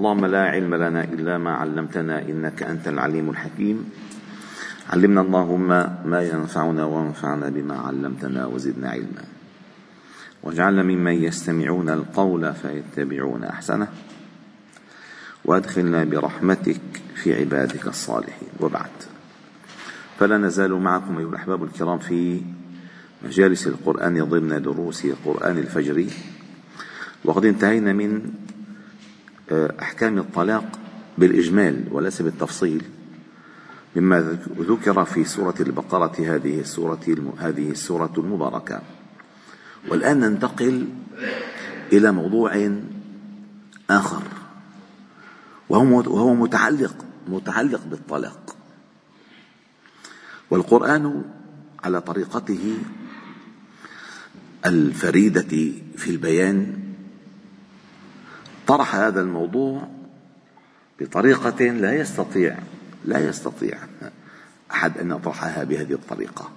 اللهم لا علم لنا إلا ما علمتنا إنك أنت العليم الحكيم. علمنا اللهم ما ينفعنا وانفعنا بما علمتنا وزدنا علما. واجعلنا ممن يستمعون القول فيتبعون أحسنه. وأدخلنا برحمتك في عبادك الصالحين. وبعد. فلا نزال معكم أيها الأحباب الكرام في مجالس القرآن ضمن دروس قرآن الفجر. وقد انتهينا من أحكام الطلاق بالإجمال وليس بالتفصيل مما ذكر في سورة البقرة هذه السورة هذه السورة المباركة. والآن ننتقل إلى موضوع آخر وهو متعلق متعلق بالطلاق. والقرآن على طريقته الفريدة في البيان طرح هذا الموضوع بطريقة لا يستطيع لا يستطيع أحد أن يطرحها بهذه الطريقة.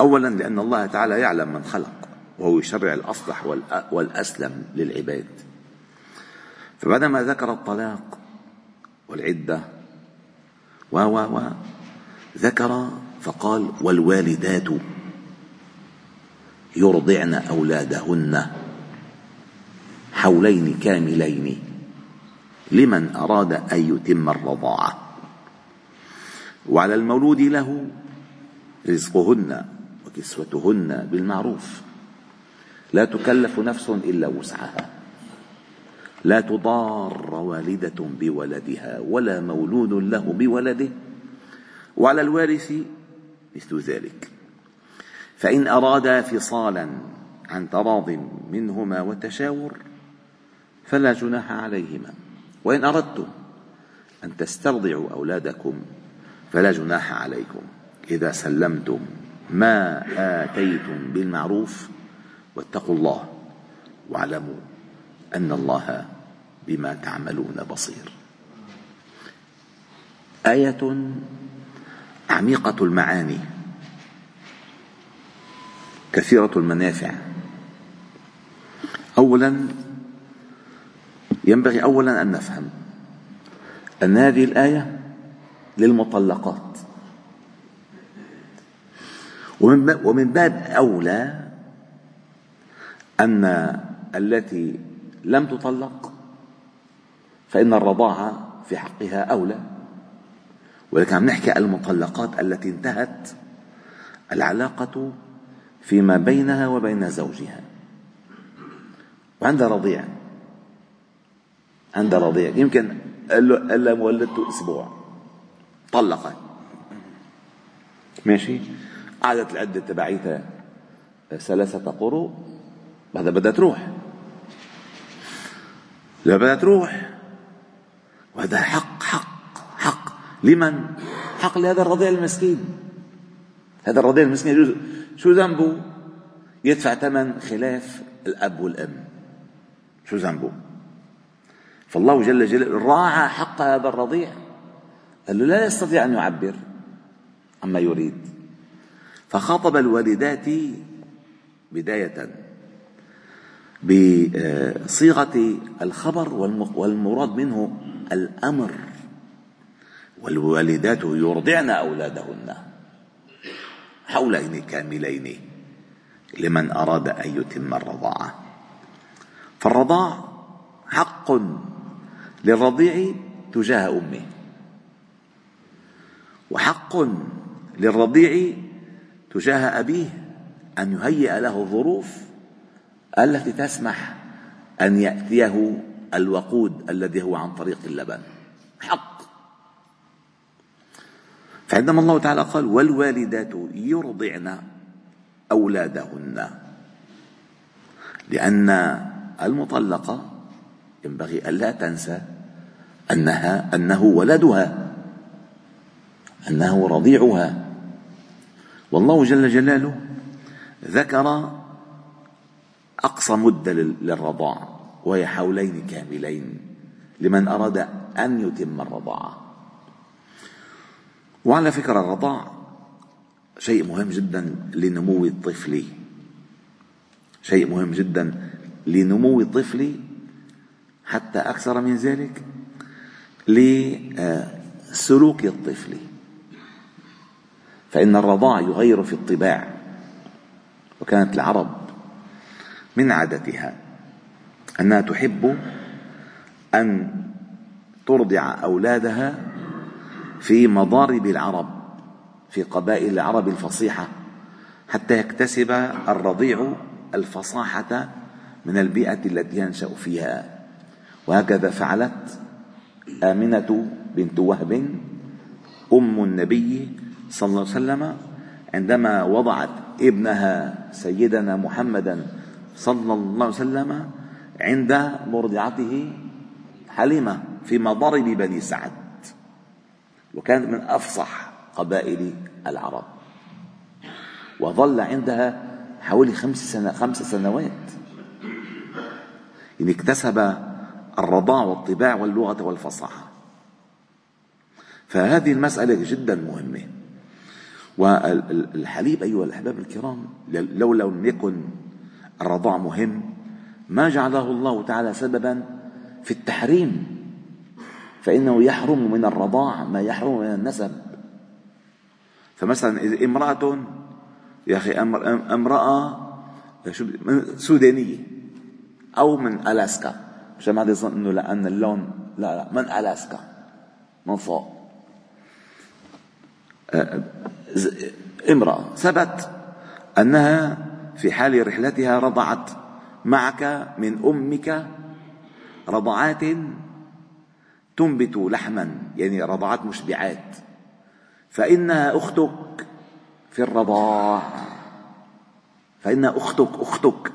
أولا لأن الله تعالى يعلم من خلق وهو يشرع الأصلح والأسلم للعباد. فبعدما ذكر الطلاق والعدة و و و ذكر فقال والوالدات يرضعن أولادهن. حولين كاملين. لمن أراد أن يتم الرضاعة. وعلى المولود له رزقهن وكسوتهن بالمعروف. لا تكلف نفس إلا وسعها. لا تضار والدة بولدها ولا مولود له بولده. وعلى الوارث مثل ذلك. فإن أرادا فصالا عن تراض منهما وتشاور فلا جناح عليهما. وإن أردتم أن تسترضعوا أولادكم فلا جناح عليكم. إذا سلمتم ما آتيتم بالمعروف واتقوا الله واعلموا أن الله بما تعملون بصير. آية عميقة المعاني كثيرة المنافع. أولا ينبغي أولا أن نفهم أن هذه الآية للمطلقات. ومن باب أولى أن التي لم تطلق فإن الرضاعة في حقها أولى. ولكن عم نحكي المطلقات التي انتهت العلاقة فيما بينها وبين زوجها. وعندها رضيع عندها رضيع. يمكن قال له قال لها ولدته أسبوع. طلقت ماشي؟ قعدت العدة تبعيتها ثلاثة قروء بعدها بدها تروح. لا بدها تروح. وهذا حق حق حق. لمن؟ حق لهذا الرضيع المسكين. هذا الرضيع المسكين شو ذنبه؟ يدفع ثمن خلاف الأب والأم. شو ذنبه؟ فالله جل جلاله راعى حق هذا الرضيع. قال له لا يستطيع أن يعبر عما يريد. فخاطب الوالدات بداية بصيغة الخبر والمراد منه الأمر. والوالدات يرضعن أولادهن حولين كاملين لمن أراد أن يتم الرضاعة. فالرضاع حق للرضيع تجاه أمه. وحق للرضيع تجاه أبيه أن يهيئ له الظروف التي تسمح أن يأتيه الوقود الذي هو عن طريق اللبن حق. فعندما الله تعالى قال والوالدات يرضعن أولادهن لأن المطلقة ينبغي ألا تنسى أنها أنه ولدها. أنه رضيعها. والله جل جلاله ذكر أقصى مدة للرضاع وهي حولين كاملين لمن أراد أن يتم الرضاعة وعلى فكرة الرضاع شيء مهم جدا لنمو الطفل. شيء مهم جدا لنمو الطفل حتى أكثر من ذلك لسلوك الطفل. فإن الرضاع يغير في الطباع وكانت العرب من عادتها أنها تحب أن ترضع أولادها في مضارب العرب في قبائل العرب الفصيحة حتى يكتسب الرضيع الفصاحة من البيئة التي ينشأ فيها. وهكذا فعلت آمنة بنت وهب أم النبي صلى الله عليه وسلم عندما وضعت ابنها سيدنا محمدا صلى الله عليه وسلم عند مرضعته حليمة في مضارب بني سعد وكانت من أفصح قبائل العرب. وظل عندها حوالي خمس, خمس سنوات. يعني اكتسب الرضاع والطباع واللغة والفصاحة. فهذه المسألة جدا مهمة. والحليب أيها الأحباب الكرام لو لم يكن الرضاع مهم ما جعله الله تعالى سببا في التحريم. فإنه يحرم من الرضاع ما يحرم من النسب. فمثلا إذا امرأة يا أخي امرأة سودانية أو من ألاسكا. عشان ما حدا يظن إنه لأن اللون لا لا من ألاسكا؟ من فوق. امرأة ثبت أنها في حال رحلتها رضعت معك من أمك رضعات تنبت لحما يعني رضعات مشبعات. فإنها أختك في الرضاع فإنها أختك أختك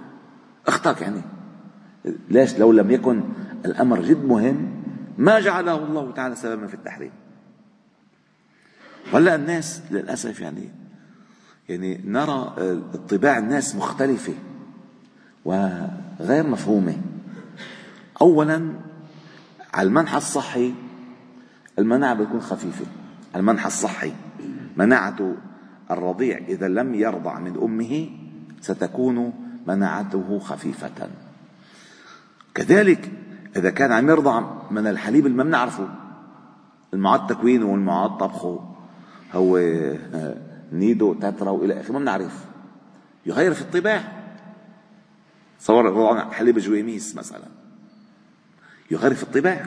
أختك يعني. ليش؟ لو لم يكن الأمر جد مهم ما جعله الله تعالى سببا في التحريم. ولا الناس للأسف يعني يعني نرى طباع الناس مختلفة وغير مفهومة. أولا على المنحى الصحي المناعة بتكون خفيفة. المنحى الصحي مناعة الرضيع إذا لم يرضع من أمه ستكون مناعته خفيفة. كذلك إذا كان عم يرضع من الحليب اللي ما بنعرفه المعاد تكوينه والمعاد طبخه هو آه، نيدو تترا وإلى آخره ما بنعرف. يغير في الطباع. صور حليب جويميس مثلا. يغير في الطباع.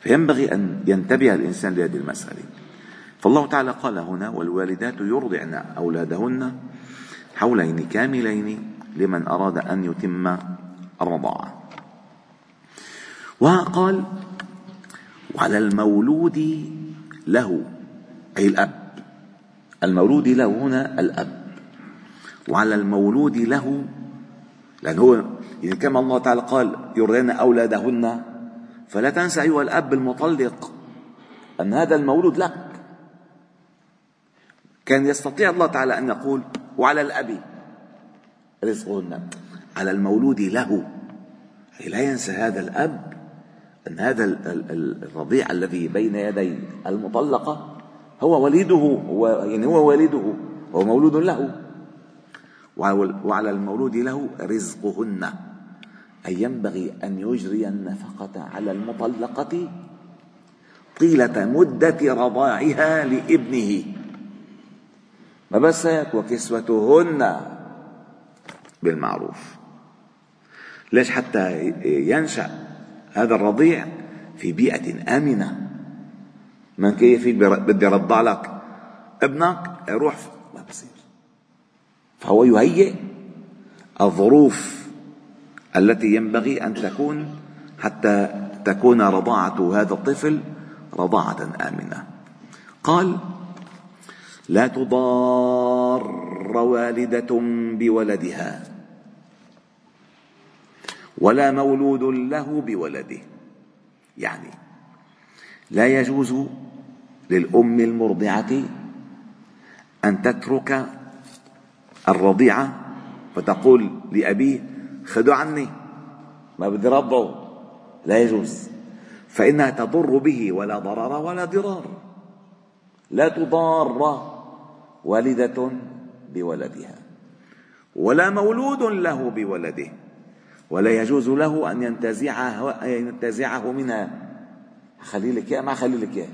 فينبغي أن ينتبه الإنسان لهذه المسألة. فالله تعالى قال هنا والوالدات يرضعن أولادهن حولين كاملين لمن أراد أن يتم الرضاعة. وقال وعلى المولود له أي الأب. المولود له هنا الأب. وعلى المولود له لأن هو يعني كما الله تعالى قال يرضين أولادهن فلا تنسى أيها الأب المطلق أن هذا المولود لك. كان يستطيع الله تعالى أن يقول وعلى الأب رزقهن على المولود له. أي لا ينسى هذا الأب أن هذا الرضيع الذي بين يدي المطلقة هو وليده هو يعني هو والده هو مولود له. وعلى المولود له رزقهن. أي ينبغي أن يجري النفقة على المطلقة طيلة مدة رضاعها لابنه. ما بس هيك وكسوتهن بالمعروف. ليش حتى ينشأ هذا الرضيع في بيئة آمنة؟ من كيفي بدي أرضع لك ابنك يروح ما بصير. فهو يهيئ الظروف التي ينبغي أن تكون حتى تكون رضاعة هذا الطفل رضاعة آمنة. قال لا تضار والدة بولدها. ولا مولود له بولده. يعني لا يجوز للأم المرضعة أن تترك الرضيعة فتقول لأبيه خذوا عني ما بدي رضعه لا يجوز. فإنها تضر به ولا ضرر ولا ضرار. لا تضار والدة بولدها. ولا مولود له بولده. ولا يجوز له أن ينتزعه, ينتزعه منها. خلي لك إياه ما خلي لك إياه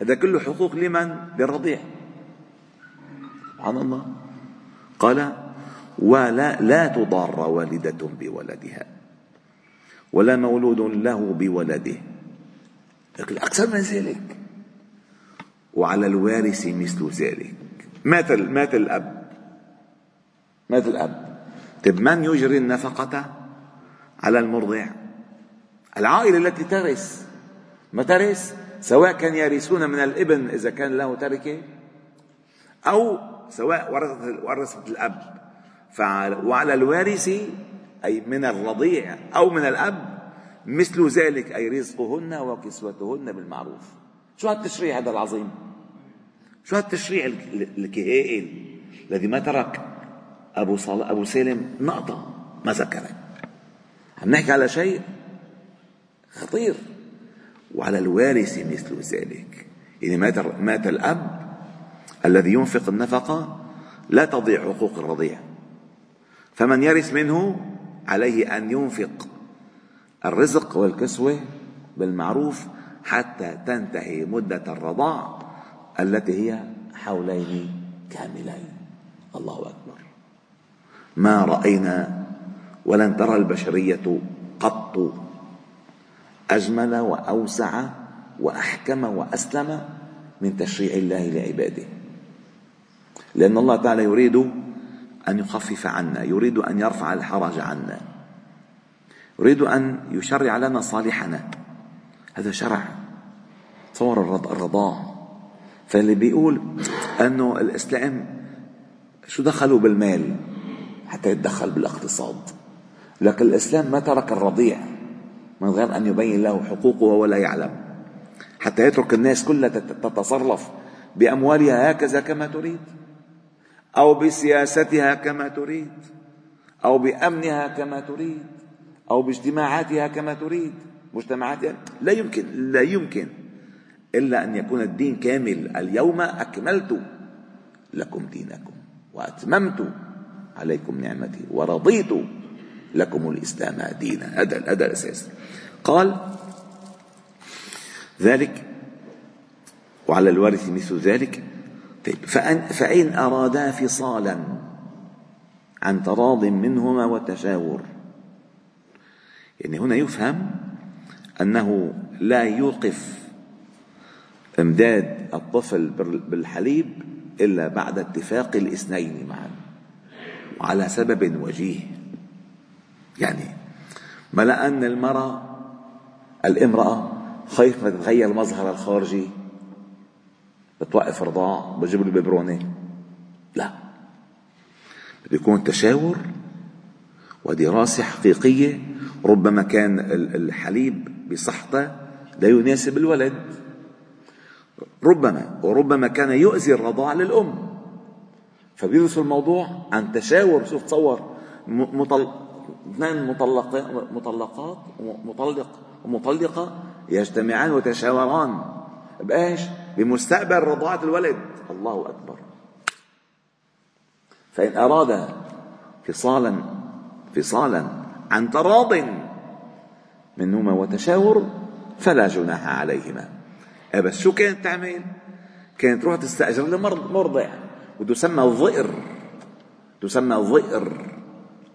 هذا كله حقوق لمن؟ للرضيع. سبحان الله. قال ولا لا تضار والدة بولدها. ولا مولود له بولده. لكن أكثر من ذلك. وعلى الوارث مثل ذلك. مات مات الأب مات الأب طيب من يجري النفقة على المرضع. العائلة التي ترث ما ترث؟ سواء كان يرثون من الإبن إذا كان له تركة أو سواء ورثت ورثت الأب. وعلى الوارث أي من الرضيع أو من الأب مثل ذلك أي رزقهن وكسوتهن بالمعروف. شو هالتشريع هذا العظيم؟ شو هالتشريع الكهائل الذي ما ترك؟ أبو صال... أبو سالم نقطة ما ذكر. عم نحكي على شيء خطير. وعلى الوارث مثل ذلك. يعني مات مات الأب الذي ينفق النفقة لا تضيع حقوق الرضيع. فمن يرث منه عليه أن ينفق الرزق والكسوة بالمعروف حتى تنتهي مدة الرضاع التي هي حولين كاملين. الله أكبر. ما رأينا ولن ترى البشرية قط. أجمل وأوسع وأحكم وأسلم من تشريع الله لعباده. لأن الله تعالى يريد أن يخفف عنا يريد أن يرفع الحرج عنا. يريد أن يشرع لنا صالحنا. هذا شرع. تصور الرضاع فاللي بيقول أنه الإسلام شو دخلوا بالمال؟ حتى يتدخل بالاقتصاد. لكن الإسلام ما ترك الرضيع من غير أن يبين له حقوقه ولا يعلم. حتى يترك الناس كلها تتصرف بأموالها هكذا كما تريد أو بسياستها كما تريد أو بأمنها كما تريد أو باجتماعاتها كما تريد مجتمعاتها. لا يمكن لا يمكن إلا أن يكون الدين كامل. اليوم أكملت لكم دينكم وأتممت عليكم نعمتي. ورضيت لكم الإسلام دينا. هذا هذا الأساس. قال ذلك وعلى الوارث مثل ذلك. طيب فأن فإن أرادا فصالا عن تراض منهما وتشاور. يعني هنا يفهم أنه لا يوقف إمداد الطفل بالحليب إلا بعد اتفاق الاثنين معا. وعلى سبب وجيه. يعني ما لأن المرأة الامرأة خايف ما تتغير مظهرها الخارجي بتوقف رضاع بجيب له ببرونة لا. بده يكون تشاور ودراسة حقيقية ربما كان الحليب بصحته لا يناسب الولد. ربما وربما كان يؤذي الرضاع للأم. فبيدرسوا الموضوع عن تشاور. شوف تصور مطل... اثنين مطلقات مطلقات مطلق ومطلقة يجتمعان ويتشاوران. بإيش؟ بمستقبل رضاعة الولد. الله أكبر. فإن أراد فصالا فصالا عن تراض منهما وتشاور فلا جناح عليهما. بس شو كانت تعمل؟ كانت تروح تستأجر لمرضع وتسمى الظئر. تسمى ظئر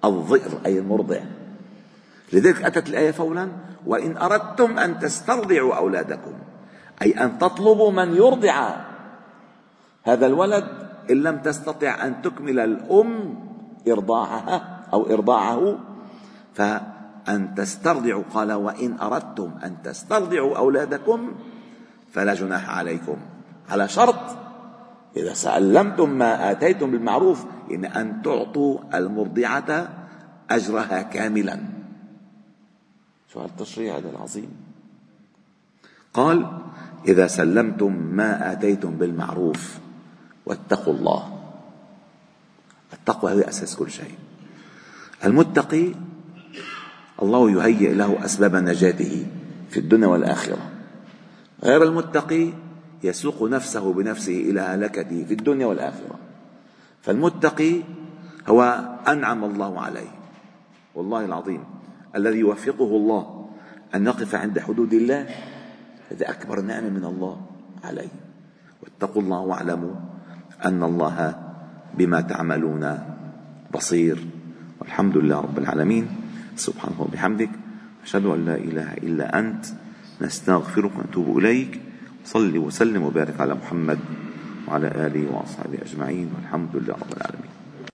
الظئر أي المرضع. لذلك أتت الآية فولا وإن أردتم أن تسترضعوا أولادكم أي أن تطلبوا من يرضع هذا الولد إن لم تستطع أن تكمل الأم إرضاعها أو إرضاعه فأن تسترضعوا. قال وإن أردتم أن تسترضعوا أولادكم فلا جناح عليكم. على شرط إذا سلمتم ما آتيتم بالمعروف إن أن تعطوا المرضعة أجرها كاملا. شو هالتشريع هذا العظيم. قال إذا سلمتم ما آتيتم بالمعروف واتقوا الله. التقوى هي أساس كل شيء. المتقي الله يهيئ له أسباب نجاته في الدنيا والآخرة. غير المتقي يسوق نفسه بنفسه إلى هلكته في الدنيا والآخرة. فالمتقي هو أنعم الله عليه. والله العظيم الذي يوفقه الله أن نقف عند حدود الله هذا أكبر نعمة من الله عليه. واتقوا الله واعلموا أن الله بما تعملون بصير. والحمد لله رب العالمين. سبحانه وبحمدك أشهد أن لا إله إلا أنت نستغفرك ونتوب إليك. صل وسلم وبارك على محمد وعلى آله وأصحابه أجمعين والحمد لله رب العالمين.